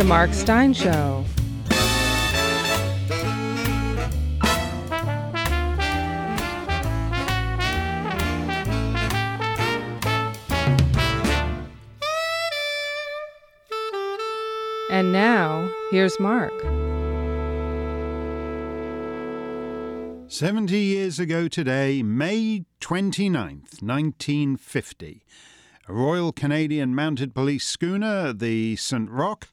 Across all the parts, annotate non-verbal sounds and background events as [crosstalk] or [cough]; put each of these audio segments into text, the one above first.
The Mark Steyn Show. And now, here's Mark. 70 years ago today, May 29th, 1950, a Royal Canadian Mounted Police schooner, the St. Roch,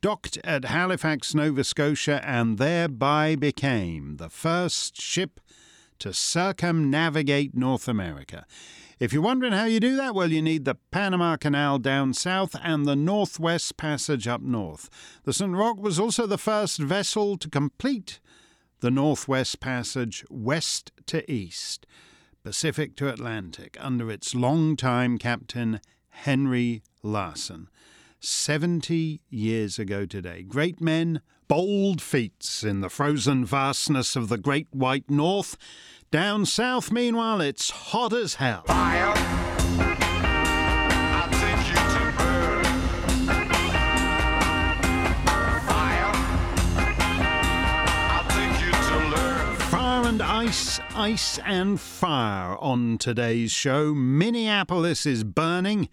docked at Halifax, Nova Scotia, and thereby became the first ship to circumnavigate North America. If you're wondering how you do that, well, you need the Panama Canal down south and the Northwest Passage up north. The St. Roch was also the first vessel to complete the Northwest Passage west to east, Pacific to Atlantic, under its long-time captain Henry Larsen. 70 years ago today. Great men, bold feats in the frozen vastness of the great white north. Down south, meanwhile, it's hot as hell. Fire. I'll take you to burn. Fire. I'll take you to learn. Fire and ice, ice and fire on today's show. Minneapolis is burning.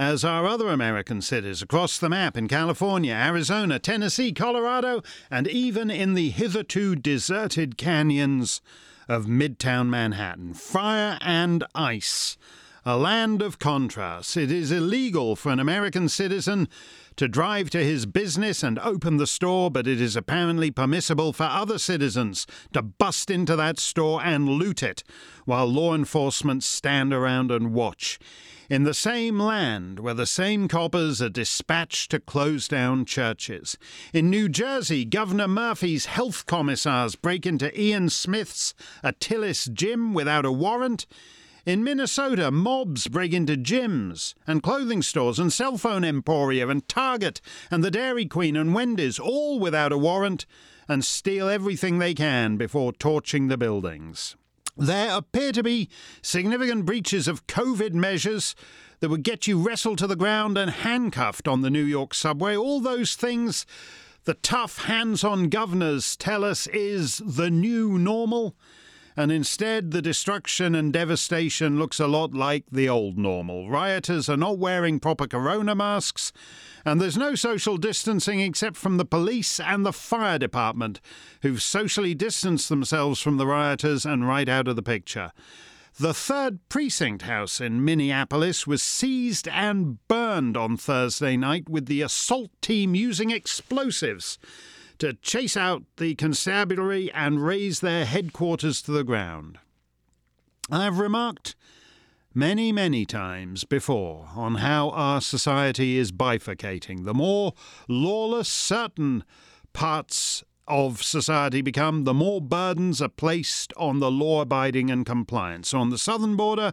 As are other American cities across the map in California, Arizona, Tennessee, Colorado, and even in the hitherto deserted canyons of Midtown Manhattan. Fire and ice. A land of contrasts. It is illegal for an American citizen to drive to his business and open the store, but it is apparently permissible for other citizens to bust into that store and loot it while law enforcement stand around and watch. In the same land where the same coppers are dispatched to close down churches. In New Jersey, Governor Murphy's health commissars break into Ian Smith's Atilis gym without a warrant. In Minnesota, mobs break into gyms and clothing stores and cell phone emporia and Target and the Dairy Queen and Wendy's, all without a warrant, and steal everything they can before torching the buildings. There appear to be significant breaches of COVID measures that would get you wrestled to the ground and handcuffed on the New York subway. All those things the tough hands on governors tell us is the new normal and instead the destruction and devastation looks a lot like the old normal. Rioters are not wearing proper corona masks, and there's no social distancing except from the police and the fire department, who've socially distanced themselves from the rioters and right out of the picture. The third precinct house in Minneapolis was seized and burned on Thursday night with the assault team using explosives to chase out the constabulary and raze their headquarters to the ground. I've remarked many, many times before on how our society is bifurcating. The more lawless certain parts of society become, the more burdens are placed on the law abiding and compliant. So on the southern border,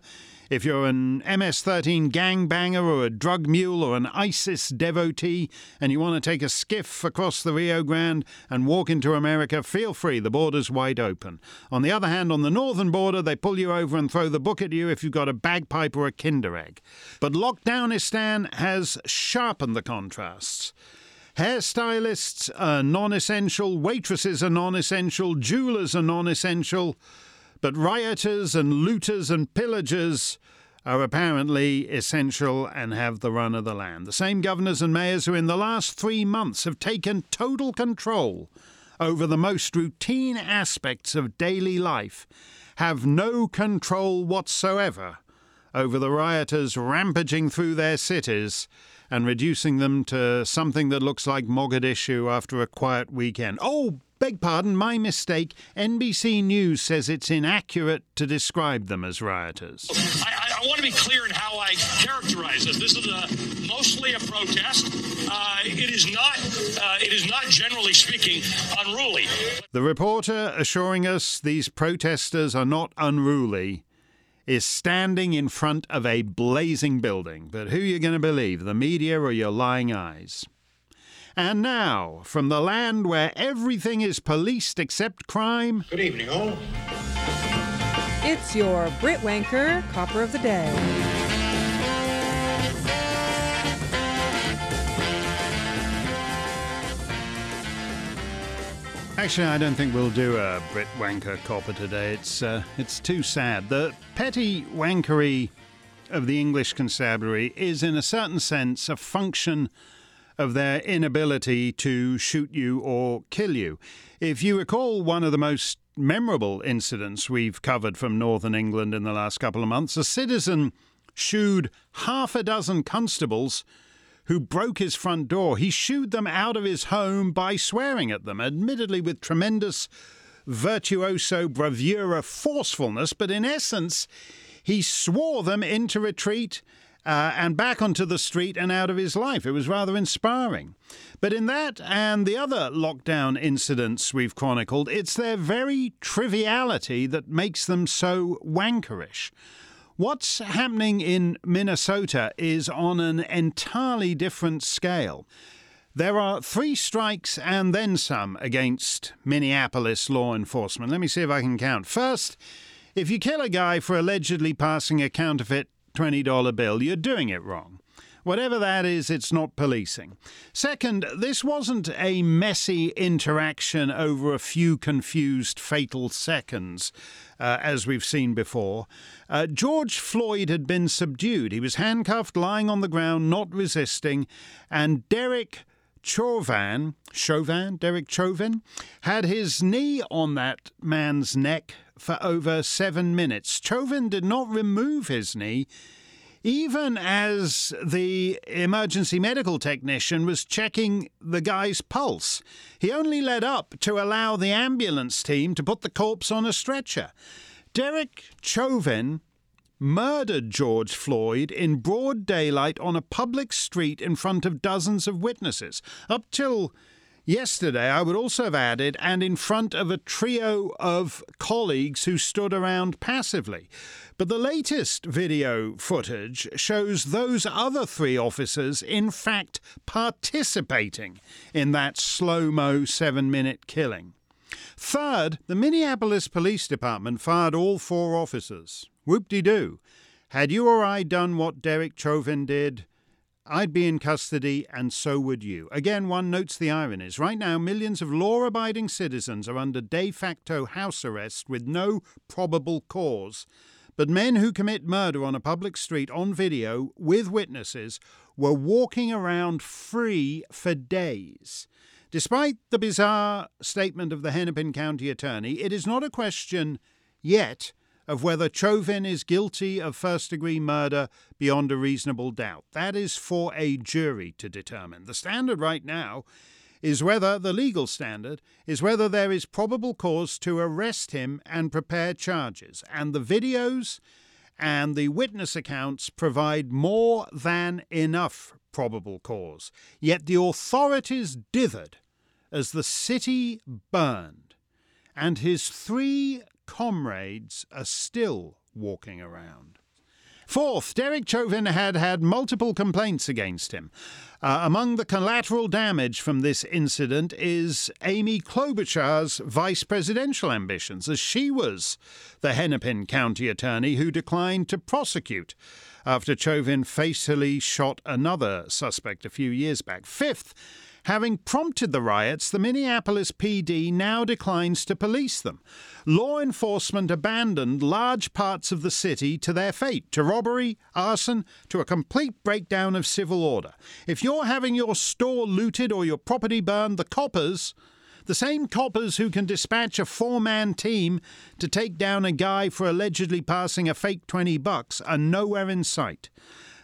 if you're an MS 13 gangbanger or a drug mule or an ISIS devotee and you want to take a skiff across the Rio Grande and walk into America, feel free. The border's wide open. On the other hand, on the northern border, they pull you over and throw the book at you if you've got a bagpipe or a Kinder egg. But Lockdownistan has sharpened the contrasts. Hairstylists are non essential, waitresses are non essential, jewelers are non essential, but rioters and looters and pillagers are apparently essential and have the run of the land. The same governors and mayors who, in the last three months, have taken total control over the most routine aspects of daily life have no control whatsoever over the rioters rampaging through their cities and reducing them to something that looks like Mogadishu after a quiet weekend. Oh, beg pardon, my mistake. NBC News says it's inaccurate to describe them as rioters. I, I, I want to be clear in how I characterize this. This is a, mostly a protest. Uh, it is not. Uh, it is not generally speaking unruly. The reporter assuring us these protesters are not unruly is standing in front of a blazing building. But who are you going to believe, the media or your lying eyes? And now, from the land where everything is policed except crime, Good evening, all. It's your Brit Wanker Copper of the Day. Actually, I don't think we'll do a Brit wanker copper today. It's uh, it's too sad. The petty wankery of the English constabulary is, in a certain sense, a function of their inability to shoot you or kill you. If you recall, one of the most memorable incidents we've covered from northern England in the last couple of months, a citizen shooed half a dozen constables who broke his front door. He shooed them out of his home by swearing at them, admittedly with tremendous virtuoso bravura forcefulness, but in essence, he swore them into retreat uh, and back onto the street and out of his life. It was rather inspiring. But in that and the other lockdown incidents we've chronicled, it's their very triviality that makes them so wankerish. What's happening in Minnesota is on an entirely different scale. There are three strikes and then some against Minneapolis law enforcement. Let me see if I can count. First, if you kill a guy for allegedly passing a counterfeit $20 bill, you're doing it wrong. Whatever that is, it's not policing. Second, this wasn't a messy interaction over a few confused fatal seconds, uh, as we've seen before. Uh, George Floyd had been subdued. He was handcuffed, lying on the ground, not resisting, and Derek Chauvin, Chauvin, Derek Chauvin, had his knee on that man's neck for over seven minutes. Chauvin did not remove his knee even as the emergency medical technician was checking the guy's pulse. He only led up to allow the ambulance team to put the corpse on a stretcher. Derek Chauvin murdered George Floyd in broad daylight on a public street in front of dozens of witnesses. Up till Yesterday, I would also have added, and in front of a trio of colleagues who stood around passively. But the latest video footage shows those other three officers, in fact, participating in that slow mo seven minute killing. Third, the Minneapolis Police Department fired all four officers. Whoop de doo. Had you or I done what Derek Chauvin did, I'd be in custody, and so would you. Again, one notes the ironies. Right now, millions of law abiding citizens are under de facto house arrest with no probable cause. But men who commit murder on a public street on video with witnesses were walking around free for days. Despite the bizarre statement of the Hennepin County attorney, it is not a question yet of whether Chauvin is guilty of first degree murder beyond a reasonable doubt. That is for a jury to determine. The standard right now is whether the legal standard is whether there is probable cause to arrest him and prepare charges. And the videos and the witness accounts provide more than enough probable cause. Yet the authorities dithered as the city burned, and his three comrades are still walking around. Fourth, Derek Chauvin had had multiple complaints against him. Uh, among the collateral damage from this incident is Amy Klobuchar's vice presidential ambitions, as she was the Hennepin County attorney who declined to prosecute after Chauvin fatally shot another suspect a few years back. Fifth, Having prompted the riots, the Minneapolis PD now declines to police them. Law enforcement abandoned large parts of the city to their fate, to robbery, arson, to a complete breakdown of civil order. If you're having your store looted or your property burned, the coppers, the same coppers who can dispatch a four man team to take down a guy for allegedly passing a fake 20 bucks, are nowhere in sight.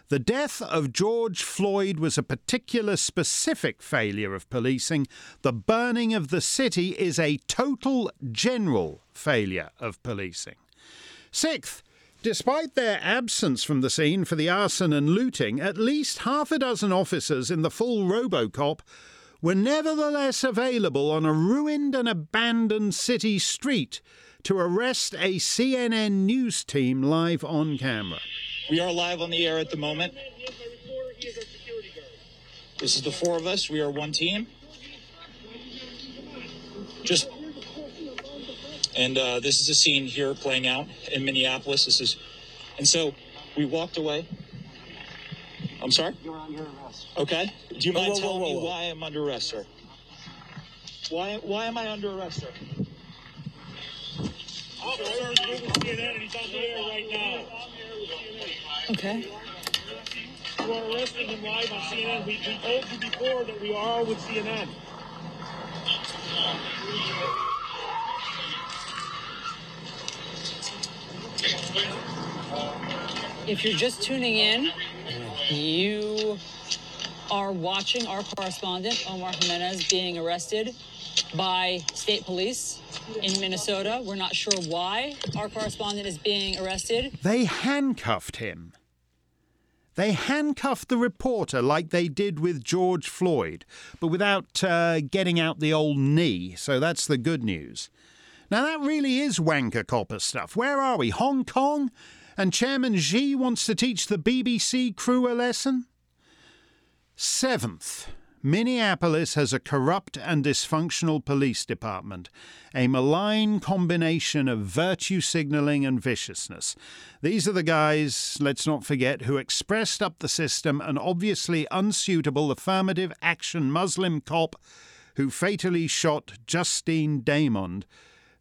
The death of George Floyd was a particular specific failure of policing. The burning of the city is a total general failure of policing. Sixth, Despite their absence from the scene for the arson and looting, at least half a dozen officers in the full Robocop were nevertheless available on a ruined and abandoned city street to arrest a CNN news team live on camera. We are live on the air at the moment. This is the four of us. We are one team. Just and uh, this is a scene here playing out in Minneapolis. This is, and so we walked away. I'm sorry. You're under arrest. Okay. Do you mind whoa, whoa, telling whoa, me why I'm under arrest, sir? Why, why am I under arrest, sir? Officer's with CNN and he's on the air right now. Okay. You are arresting him live on CNN. We, we told you before that we are with CNN. If you're just tuning in, you are watching our correspondent, Omar Jimenez, being arrested by state police in Minnesota. We're not sure why our correspondent is being arrested. They handcuffed him. They handcuffed the reporter like they did with George Floyd, but without uh, getting out the old knee, so that's the good news. Now, that really is wanker copper stuff. Where are we? Hong Kong? And Chairman Xi wants to teach the BBC crew a lesson? Seventh, Minneapolis has a corrupt and dysfunctional police department, a malign combination of virtue signaling and viciousness. These are the guys, let's not forget, who expressed up the system an obviously unsuitable affirmative action Muslim cop who fatally shot Justine Damond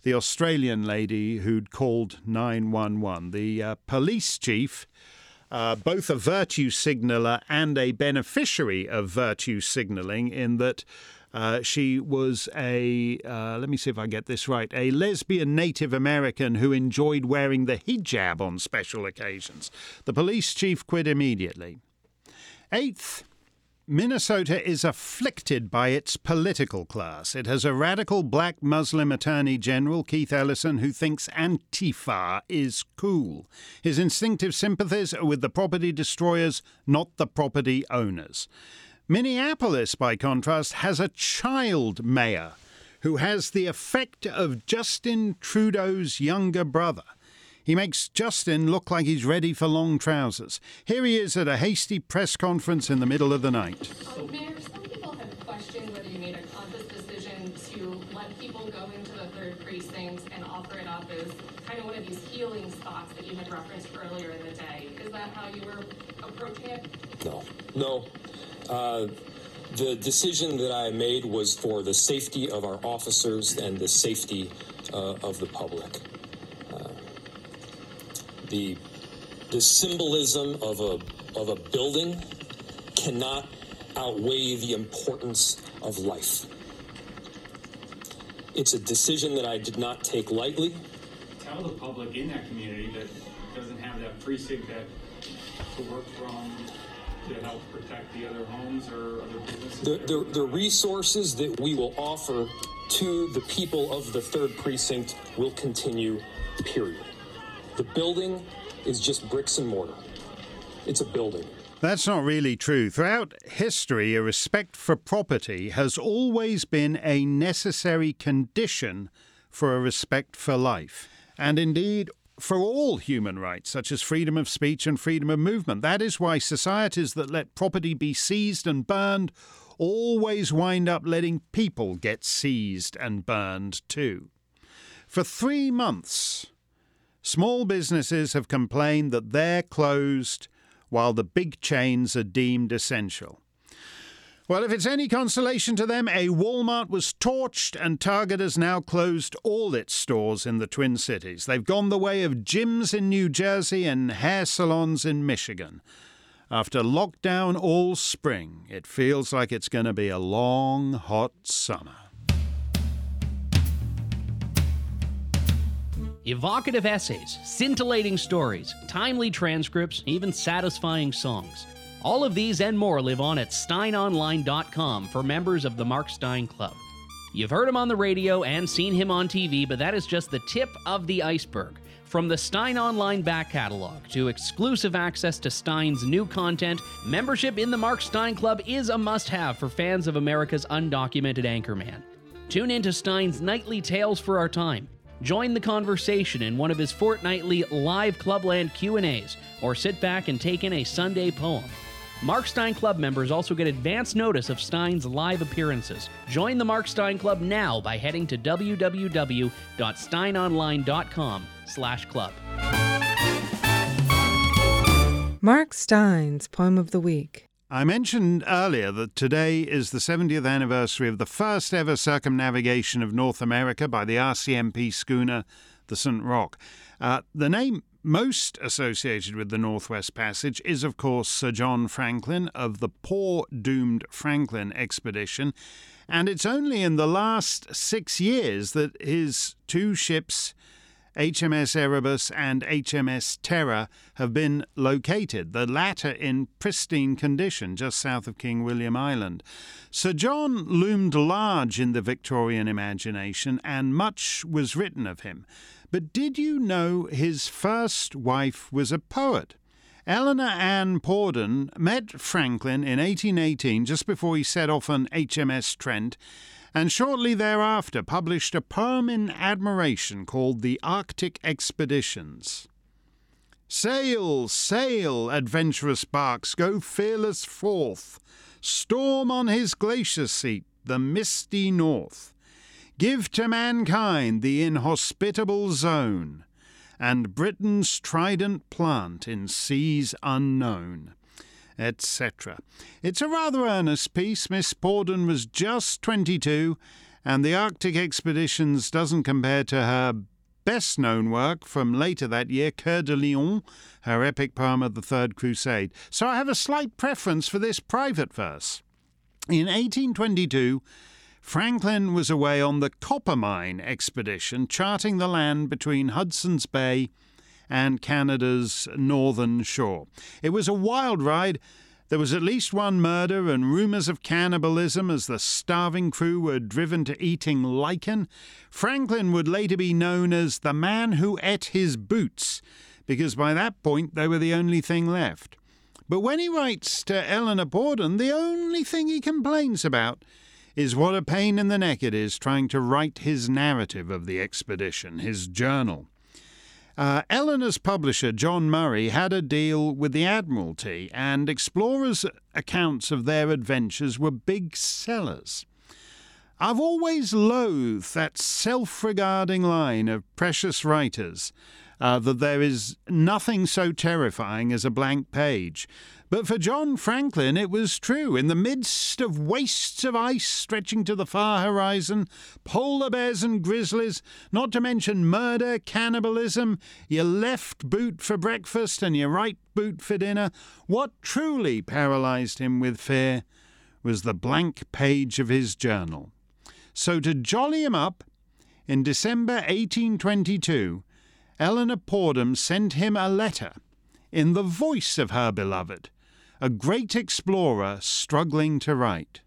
the Australian lady who'd called 911. The uh, police chief, uh, both a virtue signaller and a beneficiary of virtue signaling, in that uh, she was a, uh, let me see if I get this right, a lesbian Native American who enjoyed wearing the hijab on special occasions. The police chief quit immediately. Eighth, Minnesota is afflicted by its political class. It has a radical black Muslim Attorney General, Keith Ellison, who thinks Antifa is cool. His instinctive sympathies are with the property destroyers, not the property owners. Minneapolis, by contrast, has a child mayor who has the effect of Justin Trudeau's younger brother. He makes Justin look like he's ready for long trousers. Here he is at a hasty press conference in the middle of the night. So, Mayor, some people have questioned whether you made a conscious decision to let people go into the third precinct and offer it up as kind of one of these healing spots that you had referenced earlier in the day. Is that how you were approaching it? No, no. Uh, the decision that I made was for the safety of our officers and the safety uh, of the public. The the symbolism of a of a building cannot outweigh the importance of life. It's a decision that I did not take lightly. Tell the public in that community that doesn't have that precinct that to work from to help protect the other homes or other businesses. The, the, the resources that we will offer to the people of the third precinct will continue, period. The building is just bricks and mortar. It's a building. That's not really true. Throughout history, a respect for property has always been a necessary condition for a respect for life. And indeed, for all human rights, such as freedom of speech and freedom of movement. That is why societies that let property be seized and burned always wind up letting people get seized and burned too. For three months, small businesses have complained that they're closed while the big chains are deemed essential. Well, if it's any consolation to them, a Walmart was torched and Target has now closed all its stores in the Twin Cities. They've gone the way of gyms in New Jersey and hair salons in Michigan. After lockdown all spring, it feels like it's going to be a long, hot summer. Evocative essays, scintillating stories, timely transcripts, even satisfying songs. All of these and more live on at steynonline.com for members of the Mark Steyn Club. You've heard him on the radio and seen him on TV, but that is just the tip of the iceberg. From the Steyn Online back catalog to exclusive access to Steyn's new content, membership in the Mark Steyn Club is a must have for fans of America's undocumented anchorman. Tune in to Steyn's nightly Tales for Our Time. Join the conversation in one of his fortnightly live Clubland Q&As or sit back and take in a Sunday poem. Mark Steyn Club members also get advance notice of Steyn's live appearances. Join the Mark Steyn Club now by heading to www.steynonline.com slash club. Mark Steyn's Poem of the Week. I mentioned earlier that today is the 70th anniversary of the first ever circumnavigation of North America by the RCMP schooner, the St. Roch. Uh, the name most associated with the Northwest Passage is, of course, Sir John Franklin of the poor doomed Franklin expedition. And it's only in the last six years that his two ships HMS Erebus and HMS Terror have been located, the latter in pristine condition just south of King William Island. Sir John loomed large in the Victorian imagination, and much was written of him. But did you know his first wife was a poet? Eleanor Ann Porden met Franklin in 1818, just before he set off on HMS Trent, and shortly thereafter published a poem in admiration called The Arctic Expeditions. Sail, sail, adventurous barks, go fearless forth, storm on his glacier seat the misty north. Give to mankind the inhospitable zone, and Britain's trident plant in seas unknown etc. It's a rather earnest piece. Miss Porden was just 22, and the Arctic Expeditions doesn't compare to her best known work from later that year, Coeur de Lion, her epic poem of the Third Crusade. So I have a slight preference for this private verse. In 1822, Franklin was away on the Coppermine expedition, charting the land between Hudson's Bay and Canada's northern shore. It was a wild ride. There was at least one murder and rumours of cannibalism as the starving crew were driven to eating lichen. Franklin would later be known as the man who ate his boots, because by that point they were the only thing left. But when he writes to Eleanor Porden, the only thing he complains about is what a pain in the neck it is trying to write his narrative of the expedition, his journal. Uh, Eleanor's publisher, John Murray, had a deal with the Admiralty, and explorers' accounts of their adventures were big sellers. I've always loathed that self regarding line of precious writers uh, that there is nothing so terrifying as a blank page, but for John Franklin, it was true. In the midst of wastes of ice stretching to the far horizon, polar bears and grizzlies, not to mention murder, cannibalism, your left boot for breakfast and your right boot for dinner, what truly paralyzed him with fear was the blank page of his journal. So, to jolly him up, in December 1822, Eleanor Porden sent him a letter in the voice of her beloved a great explorer struggling to write.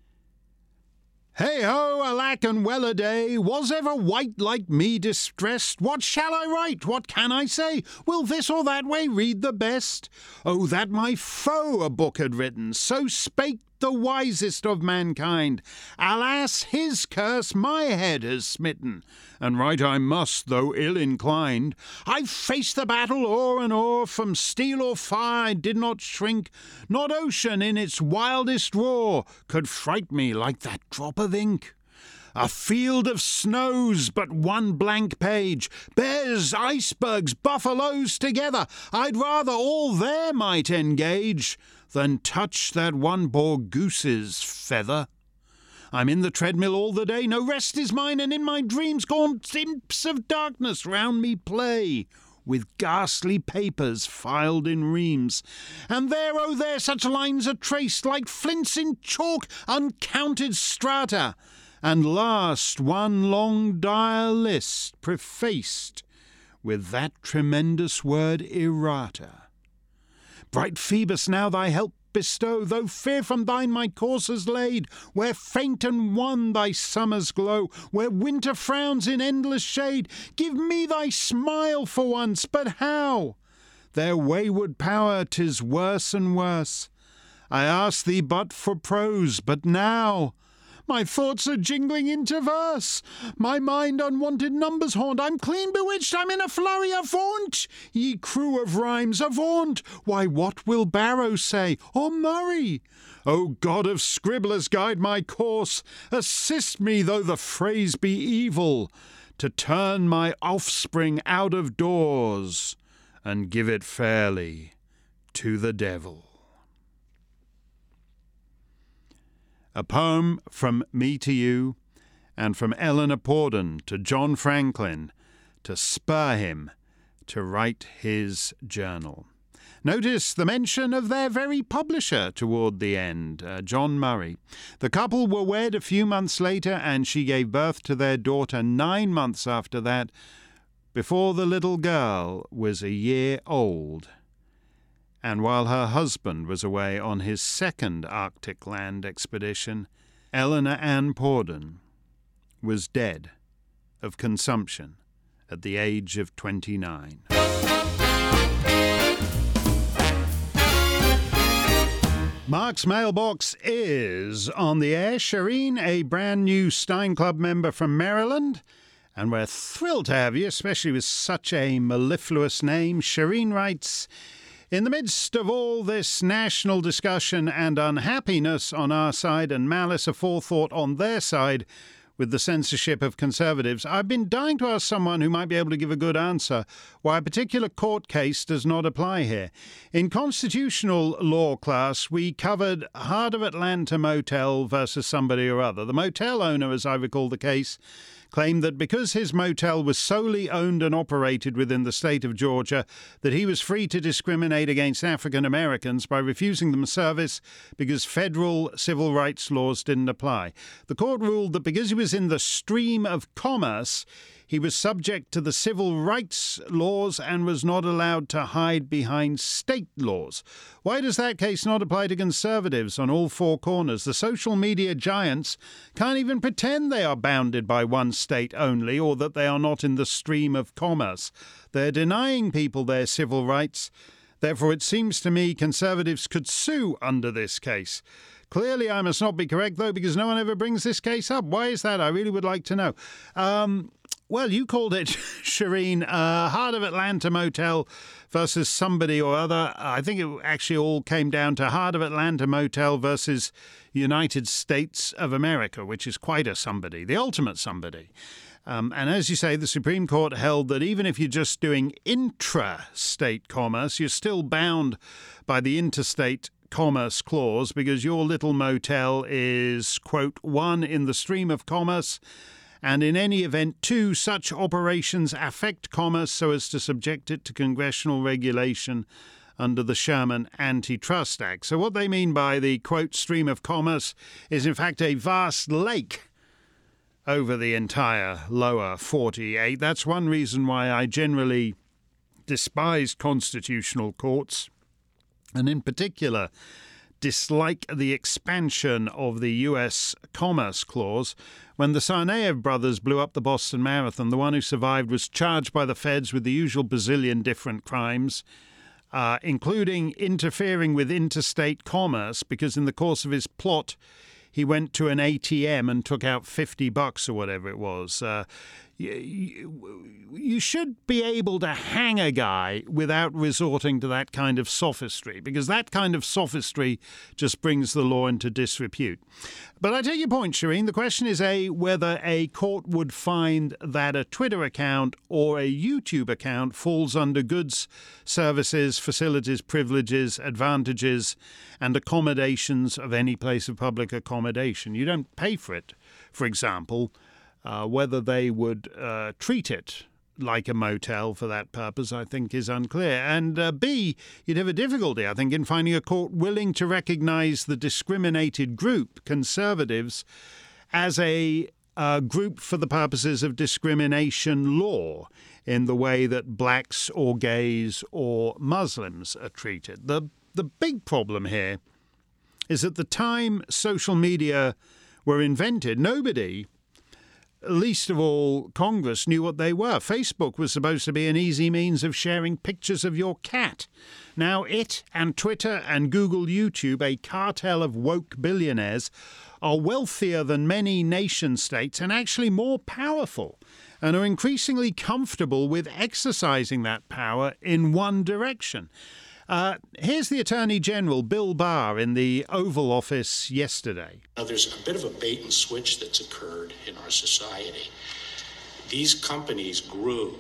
Hey ho, alack and well a day! Was ever wight like me distressed? What shall I write? What can I say? Will this or that way read the best? Oh, that my foe a book had written, so spake the wisest of mankind. Alas, his curse my head has smitten, and right I must, though ill inclined. I've faced the battle o'er and o'er, from steel or fire I did not shrink, not ocean in its wildest roar could fright me like that drop of ink. A field of snows, but one blank page. Bears, icebergs, buffaloes together. I'd rather all there might engage than touch that one poor goose's feather. I'm in the treadmill all the day, no rest is mine, and in my dreams gaunt imps of darkness round me play, with ghastly papers filed in reams. And there, oh there, such lines are traced like flints in chalk, uncounted strata. And last, one long dire list, prefaced with that tremendous word errata. Bright Phoebus, now thy help bestow, though fear from thine my course has laid, where faint and wan thy summers glow, where winter frowns in endless shade. Give me thy smile for once, but how? Their wayward power, 'tis worse and worse. I ask thee but for prose, but now my thoughts are jingling into verse. My mind unwonted numbers haunt. I'm clean bewitched. I'm in a flurry. Avaunt, ye crew of rhymes, avaunt. Why, what will Barrow say, or Murray? O God of scribblers, guide my course. Assist me, though the phrase be evil, to turn my offspring out of doors and give it fairly to the devil. A poem from me to you, and from Eleanor Porden to John Franklin to spur him to write his journal. Notice the mention of their very publisher toward the end, uh, John Murray. The couple were wed a few months later, and she gave birth to their daughter nine months after that, before the little girl was a year old. And while her husband was away on his second Arctic land expedition, Eleanor Ann Porden was dead of consumption at the age of 29. Mark's mailbox is on the air. Shireen, a brand new Steyn Club member from Maryland. And we're thrilled to have you, especially with such a mellifluous name. Shireen writes In the midst of all this national discussion and unhappiness on our side and malice aforethought on their side, with the censorship of conservatives, I've been dying to ask someone who might be able to give a good answer why a particular court case does not apply here. In constitutional law class, we covered Heart of Atlanta Motel versus somebody or other. The motel owner, as I recall the case, claimed that because his motel was solely owned and operated within the state of Georgia, that he was free to discriminate against African Americans by refusing them service because federal civil rights laws didn't apply. The court ruled that because he was in the stream of commerce, he was subject to the civil rights laws and was not allowed to hide behind state laws. Why does that case not apply to conservatives on all four corners? The social media giants can't even pretend they are bounded by one state only or that they are not in the stream of commerce. They're denying people their civil rights. Therefore, it seems to me conservatives could sue under this case. Clearly, I must not be correct, though, because no one ever brings this case up. Why is that? I really would like to know. Um, well, you called it, [laughs] Shireen, uh, Heart of Atlanta Motel versus somebody or other. I think it actually all came down to Heart of Atlanta Motel versus United States of America, which is quite a somebody, the ultimate somebody. Um, and as you say, the Supreme Court held that even if you're just doing intra-state commerce, you're still bound by the interstate commerce clause because your little motel is, quote, one in the stream of commerce and in any event, two, such operations affect commerce so as to subject it to congressional regulation under the Sherman Antitrust Act. So, what they mean by the quote stream of commerce is in fact a vast lake over the entire lower 48. That's one reason why I generally despise constitutional courts, and in particular, dislike the expansion of the US Commerce Clause. When the Tsarnaev brothers blew up the Boston Marathon, the one who survived was charged by the feds with the usual bazillion different crimes. Uh, including interfering with interstate commerce, because in the course of his plot, he went to an ATM and took out 50 bucks or whatever it was. Uh, you, should be able to hang a guy without resorting to that kind of sophistry, because that kind of sophistry just brings the law into disrepute. But I take your point, Shireen. The question is a whether a court would find that a Twitter account or a YouTube account falls under goods, services, facilities, privileges, advantages, and accommodations of any place of public accommodation. You don't pay for it, for example uh, whether they would uh, treat it like a motel for that purpose, I think, is unclear. And uh, B, you'd have a difficulty, I think, in finding a court willing to recognise the discriminated group, conservatives, as a uh, group for the purposes of discrimination law in the way that blacks or gays or Muslims are treated. The, the big problem here is at the time social media were invented, nobody least of all, Congress knew what they were. Facebook was supposed to be an easy means of sharing pictures of your cat. Now, it and Twitter and Google YouTube, a cartel of woke billionaires, are wealthier than many nation states and actually more powerful, and are increasingly comfortable with exercising that power in one direction. Uh, here's the Attorney General, Bill Barr, in the Oval Office yesterday. Now, there's a bit of a bait and switch that's occurred in our society. These companies grew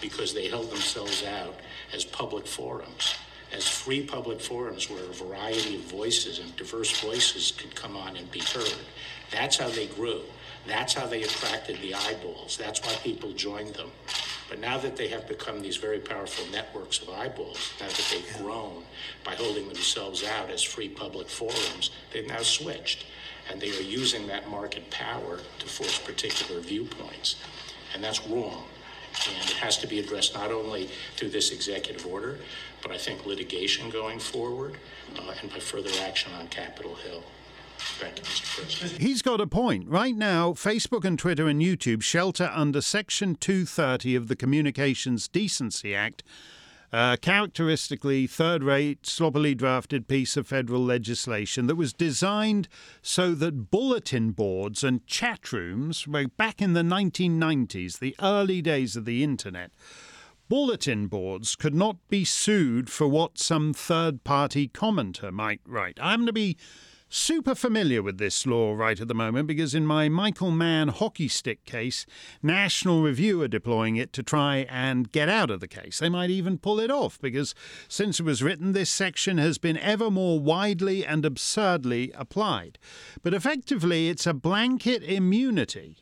because they held themselves out as public forums. as free public forums where a variety of voices and diverse voices could come on and be heard. That's how they grew. That's how they attracted the eyeballs. That's why people joined them. But now that they have become these very powerful networks of eyeballs, now that they've grown by holding themselves out as free public forums, they've now switched. And they are using that market power to force particular viewpoints. And that's wrong. And it has to be addressed not only through this executive order, but I think litigation going forward uh, and by further action on Capitol Hill. Thank you, Mr. President. He's got a point. Right now, Facebook and Twitter and YouTube shelter under Section 230 of the Communications Decency Act, a characteristically third rate, sloppily drafted piece of federal legislation that was designed so that bulletin boards and chat rooms, well, back in the 1990s, the early days of the internet, bulletin boards could not be sued for what some third party commenter might write. I'm going to be super familiar with this law right at the moment because in my Michael Mann hockey stick case, National Review are deploying it to try and get out of the case. They might even pull it off because since it was written, this section has been ever more widely and absurdly applied. But effectively, it's a blanket immunity.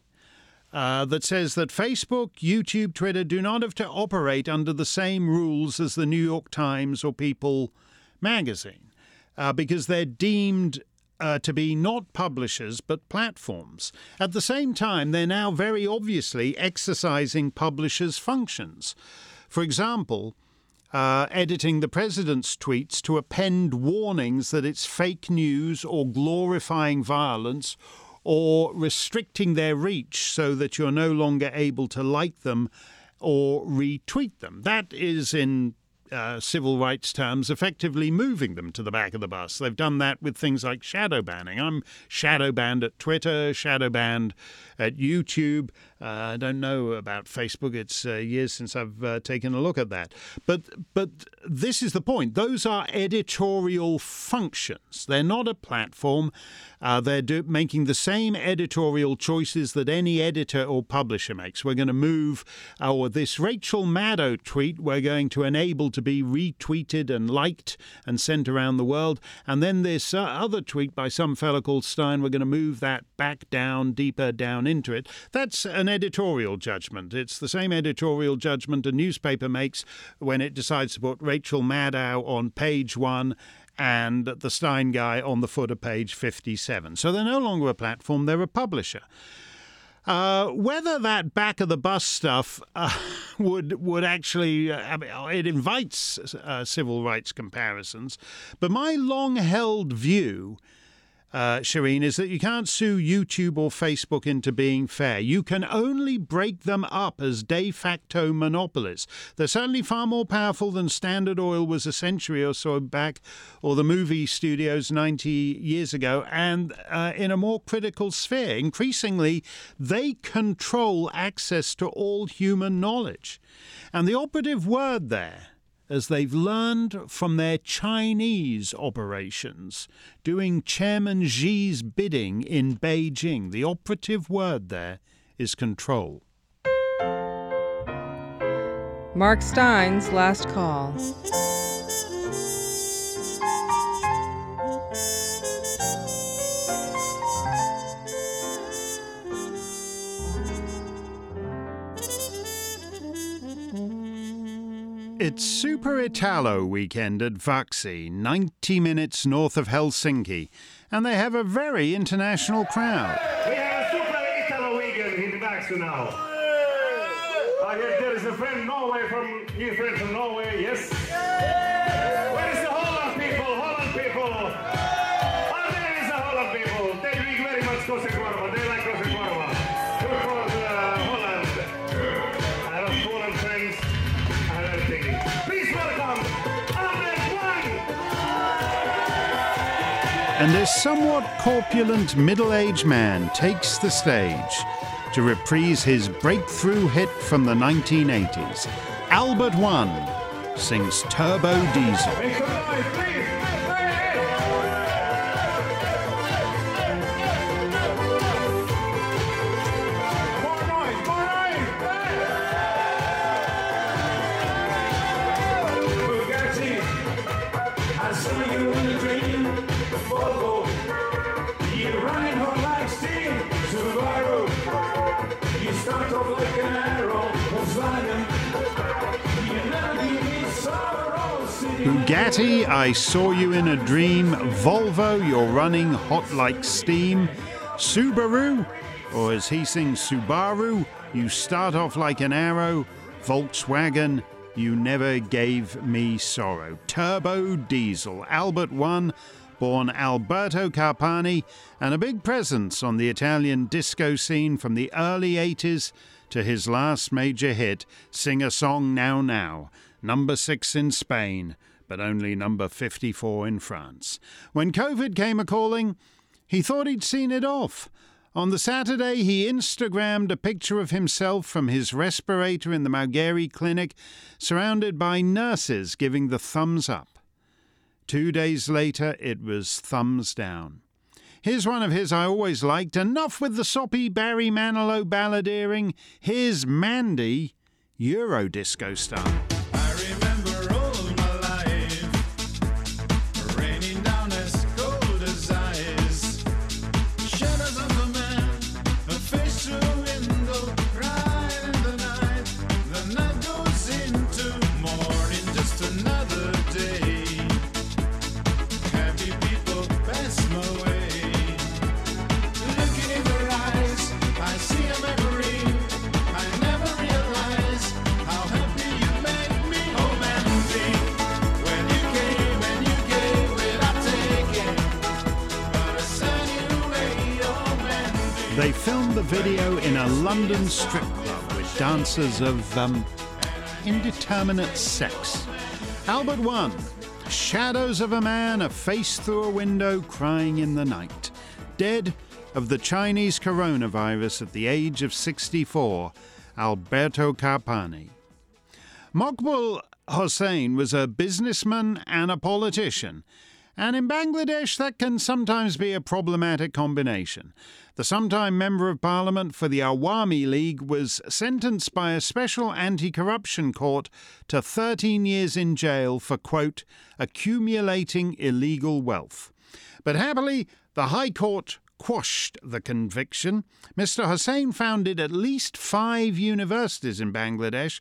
Uh, that says that Facebook, YouTube, Twitter do not have to operate under the same rules as the New York Times or People magazine uh, because they're deemed uh, to be not publishers but platforms. At the same time, they're now very obviously exercising publishers' functions. For example, uh, editing the president's tweets to append warnings that it's fake news or glorifying violence or restricting their reach so that you're no longer able to like them or retweet them. That is in uh, civil rights terms, effectively moving them to the back of the bus. They've done that with things like shadow banning. I'm shadow banned at Twitter, shadow banned at YouTube. Uh, I don't know about Facebook. It's uh, years since I've uh, taken a look at that. But but this is the point. Those are editorial functions. They're not a platform. Uh, they're do- making the same editorial choices that any editor or publisher makes. We're going to move our this Rachel Maddow tweet. We're going to enable to be retweeted and liked and sent around the world. And then this uh, other tweet by some fellow called Steyn. We're going to move that back down, deeper down into it. That's an editorial judgment. It's the same editorial judgment a newspaper makes when it decides to put Rachel Maddow on page one and the Steyn guy on the footer page 57. So they're no longer a platform, they're a publisher. Uh, whether that back of the bus stuff uh, [laughs] would would actually uh, I mean, it invites uh, civil rights comparisons, but my long held view uh, Shireen, is that you can't sue YouTube or Facebook into being fair. You can only break them up as de facto monopolies. They're certainly far more powerful than Standard Oil was a century or so back, or the movie studios 90 years ago, and uh, in a more critical sphere. Increasingly, they control access to all human knowledge. And the operative word there as they've learned from their Chinese operations, doing Chairman Xi's bidding in Beijing. The operative word there is control. Mark Steyn's last call. It's Super Italo weekend at Vaxi, 90 minutes north of Helsinki, and they have a very international crowd. We have a super Italo weekend in Vaxu now. I hear there is a friend Norway from new friend from Norway. Yes. And this somewhat corpulent middle aged man takes the stage to reprise his breakthrough hit from the 1980s. Albert One sings Turbo Diesel. Bugatti, I saw you in a dream. Volvo, you're running hot like steam. Subaru, or as he sings Subaru, you start off like an arrow. Volkswagen, you never gave me sorrow. Turbo Diesel, Albert One, born Alberto Carpani, and a big presence on the Italian disco scene from the early 80s to his last major hit, Sing a Song Now Now, number six in Spain, but only number 54 in France. When COVID came a calling, he thought he'd seen it off. On the Saturday, he Instagrammed a picture of himself from his respirator in the Malgeri clinic, surrounded by nurses giving the thumbs up. Two days later, it was thumbs down. Here's one of his I always liked. Enough with the soppy Barry Manilow balladeering. Here's Mandy, Eurodisco style. The video in a London strip club with dancers of um, indeterminate sex. Albert One, Shadows of a Man, a face through a window, crying in the night. Dead of the Chinese coronavirus at the age of 64, Alberto Carpani. Mokbul Hossein was a businessman and a politician. And in Bangladesh, that can sometimes be a problematic combination. The sometime Member of Parliament for the Awami League was sentenced by a special anti corruption court to 13 years in jail for, quote, accumulating illegal wealth. But happily, the High Court quashed the conviction. Mr. Hussein founded at least five universities in Bangladesh,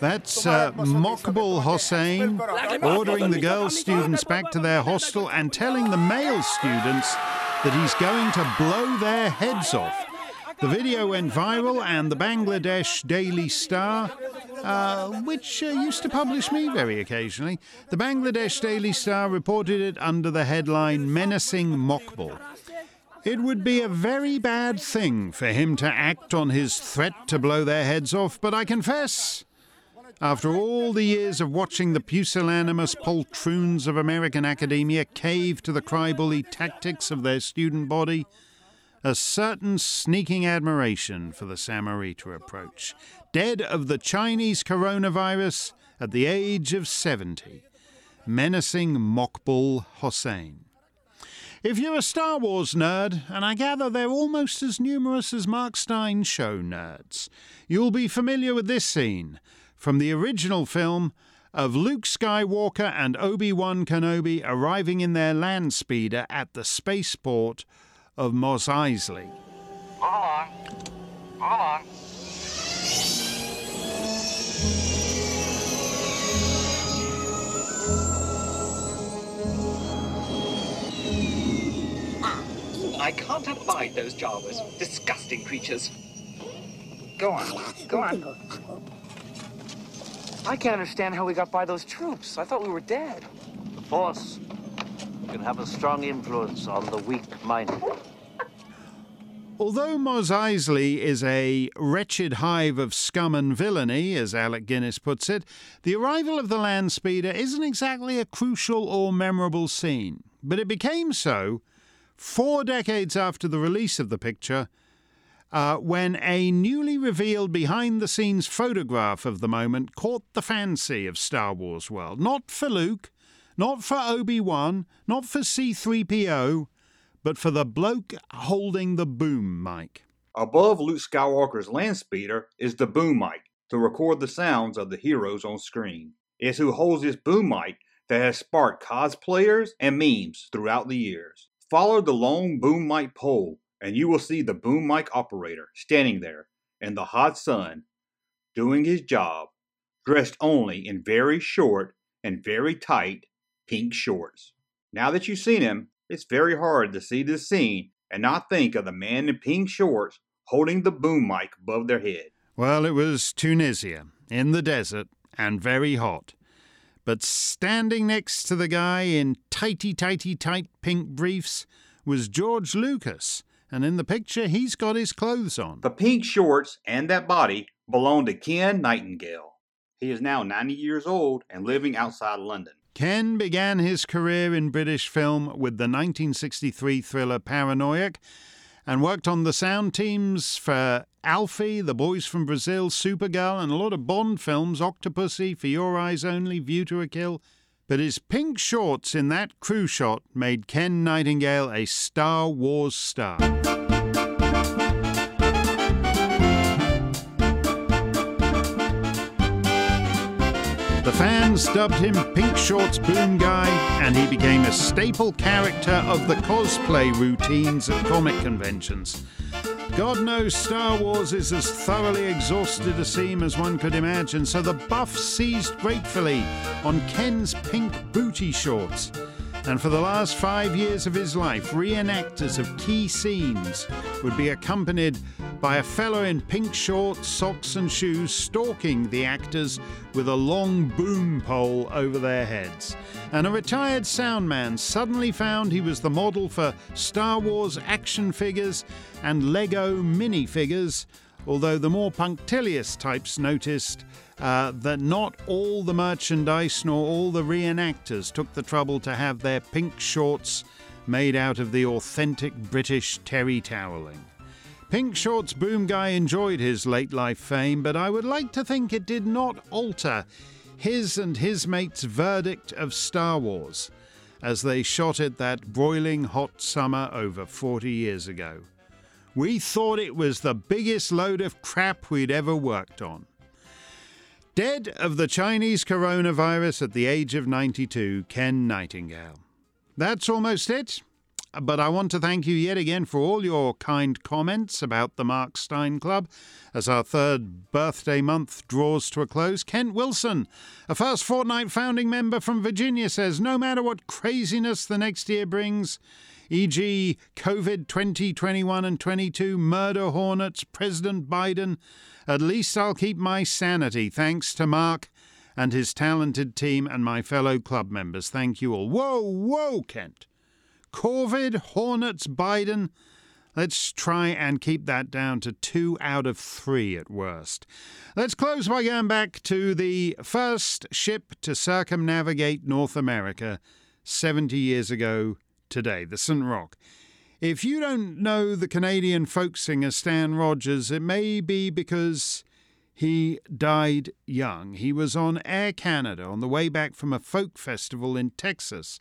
That's uh, Mokbul Hossein ordering the girl students back to their hostel and telling the male students that he's going to blow their heads off. The video went viral, and the Bangladesh Daily Star uh, which uh, used to publish me very occasionally, the Bangladesh Daily Star reported it under the headline Menacing Mokbul. It would be a very bad thing for him to act on his threat to blow their heads off, but I confess, after all the years of watching the pusillanimous poltroons of American academia cave to the crybully tactics of their student body, a certain sneaking admiration for the Samarita approach. Dead of the Chinese coronavirus at the age of 70, menacing Mokbul Hossein. If you're a Star Wars nerd, and I gather they're almost as numerous as Mark Steyn show nerds, you'll be familiar with this scene from the original film of Luke Skywalker and Obi Wan Kenobi arriving in their land speeder at the spaceport of Mos Eisley. Hold on. Hold on. I can't abide those Jawas. Disgusting creatures. Go on. Go on. I can't understand how we got by those troops. I thought we were dead. The Force can have a strong influence on the weak-minded. Although Mos Eisley is a wretched hive of scum and villainy, as Alec Guinness puts it, the arrival of the land speeder isn't exactly a crucial or memorable scene. But it became so four decades after the release of the picture, uh, when a newly revealed behind the scenes photograph of the moment caught the fancy of Star Wars World. Not for Luke, not for Obi Wan, not for C3PO, but for the bloke holding the boom mic. Above Luke Skywalker's land speeder is the boom mic to record the sounds of the heroes on screen. It's who holds this boom mic that has sparked cosplayers and memes throughout the years. Follow the long boom mic pole and you will see the boom mic operator standing there in the hot sun doing his job, dressed only in very short and very tight pink shorts. Now that you've seen him, it's very hard to see this scene and not think of the man in pink shorts holding the boom mic above their head. Well, it was Tunisia, in the desert, and very hot. But standing next to the guy in tighty, tighty, tight pink briefs was George Lucas, and in the picture he's got his clothes on. The pink shorts and that body belong to Ken Nightingale. He is now 90 years old and living outside London. Ken began his career in British film with the 1963 thriller Paranoiac and worked on the sound teams for Alfie, The Boys from Brazil, Supergirl, and a lot of Bond films Octopussy, For Your Eyes Only, View to a Kill. But his pink shorts in that crew shot made Ken Nightingale a Star Wars star. The fans dubbed him Pink Shorts Boom Guy, and he became a staple character of the cosplay routines at comic conventions. God knows Star Wars is as thoroughly exhausted a seam as one could imagine, so the buff seized gratefully on Ken's pink booty shorts. And for the last five years of his life, reenactors of key scenes would be accompanied by a fellow in pink shorts, socks, and shoes stalking the actors with a long boom pole over their heads. And a retired sound man suddenly found he was the model for Star Wars action figures and Lego minifigures, although the more punctilious types noticed uh, that not all the merchandise nor all the reenactors took the trouble to have their pink shorts made out of the authentic British terry toweling. Pink Shorts Boom Guy enjoyed his late life fame, but I would like to think it did not alter his and his mates' verdict of Star Wars as they shot it that broiling hot summer over 40 years ago. We thought it was the biggest load of crap we'd ever worked on. Dead of the Chinese coronavirus at the age of 92, Ken Nightingale. That's almost it. But I want to thank you yet again for all your kind comments about the Mark Steyn Club as our third birthday month draws to a close. Kent Wilson, a first fortnight founding member from Virginia, says no matter what craziness the next year brings, e.g., COVID 2021 and 22, murder hornets, President Biden, at least I'll keep my sanity thanks to Mark and his talented team and my fellow club members. Thank you all. Whoa, whoa, Kent. COVID, Hornets, Biden. Let's try and keep that down to two out of three at worst. Let's close by going back to the first ship to circumnavigate North America 70 years ago today, the St. Roch. If you don't know the Canadian folk singer Stan Rogers, it may be because he died young. He was on Air Canada on the way back from a folk festival in Texas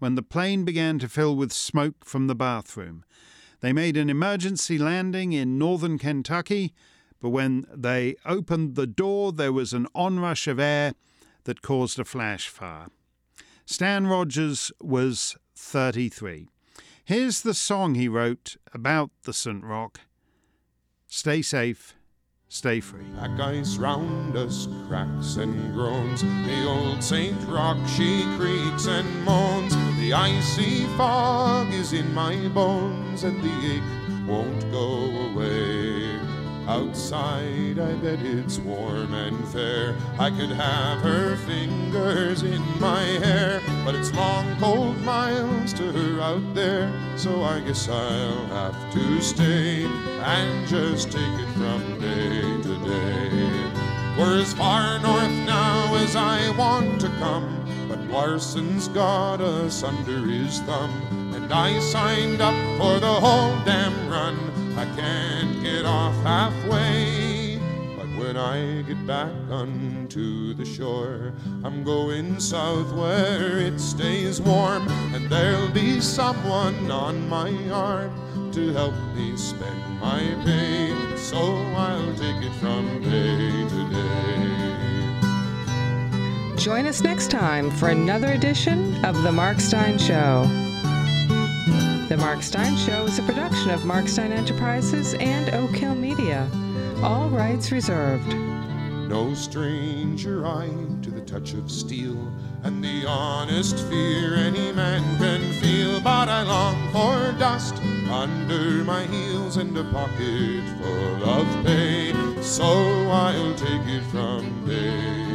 when the plane began to fill with smoke from the bathroom. They made an emergency landing in northern Kentucky, but when they opened the door, there was an onrush of air that caused a flash fire. Stan Rogers was 33. Here's the song he wrote about the St. Roch Stay safe, stay free. Black ice round us cracks and groans. The old St. Roch, she creaks and moans. The icy fog is in my bones, and the ache won't go away. Outside, I bet it's warm and fair. I could have her fingers in my hair, but it's long, cold miles to her out there. So I guess I'll have to stay and just take it from day to day. We're as far north now as I want to come, but Larsen's got us under his thumb. And I signed up for the whole damn run. I can't get off halfway. But when I get back onto the shore, I'm going south where it stays warm, and there'll be someone on my arm to help me spend my pay. So I'll take it from day to day. Join us next time for another edition of The Mark Steyn Show. The Mark Steyn Show is a production of Mark Steyn Enterprises and Oak Hill Media. All rights reserved. No stranger I to the touch of steel and the honest fear any man can feel. But I long for dust under my heels and a pocket full of pay. So I'll take it from day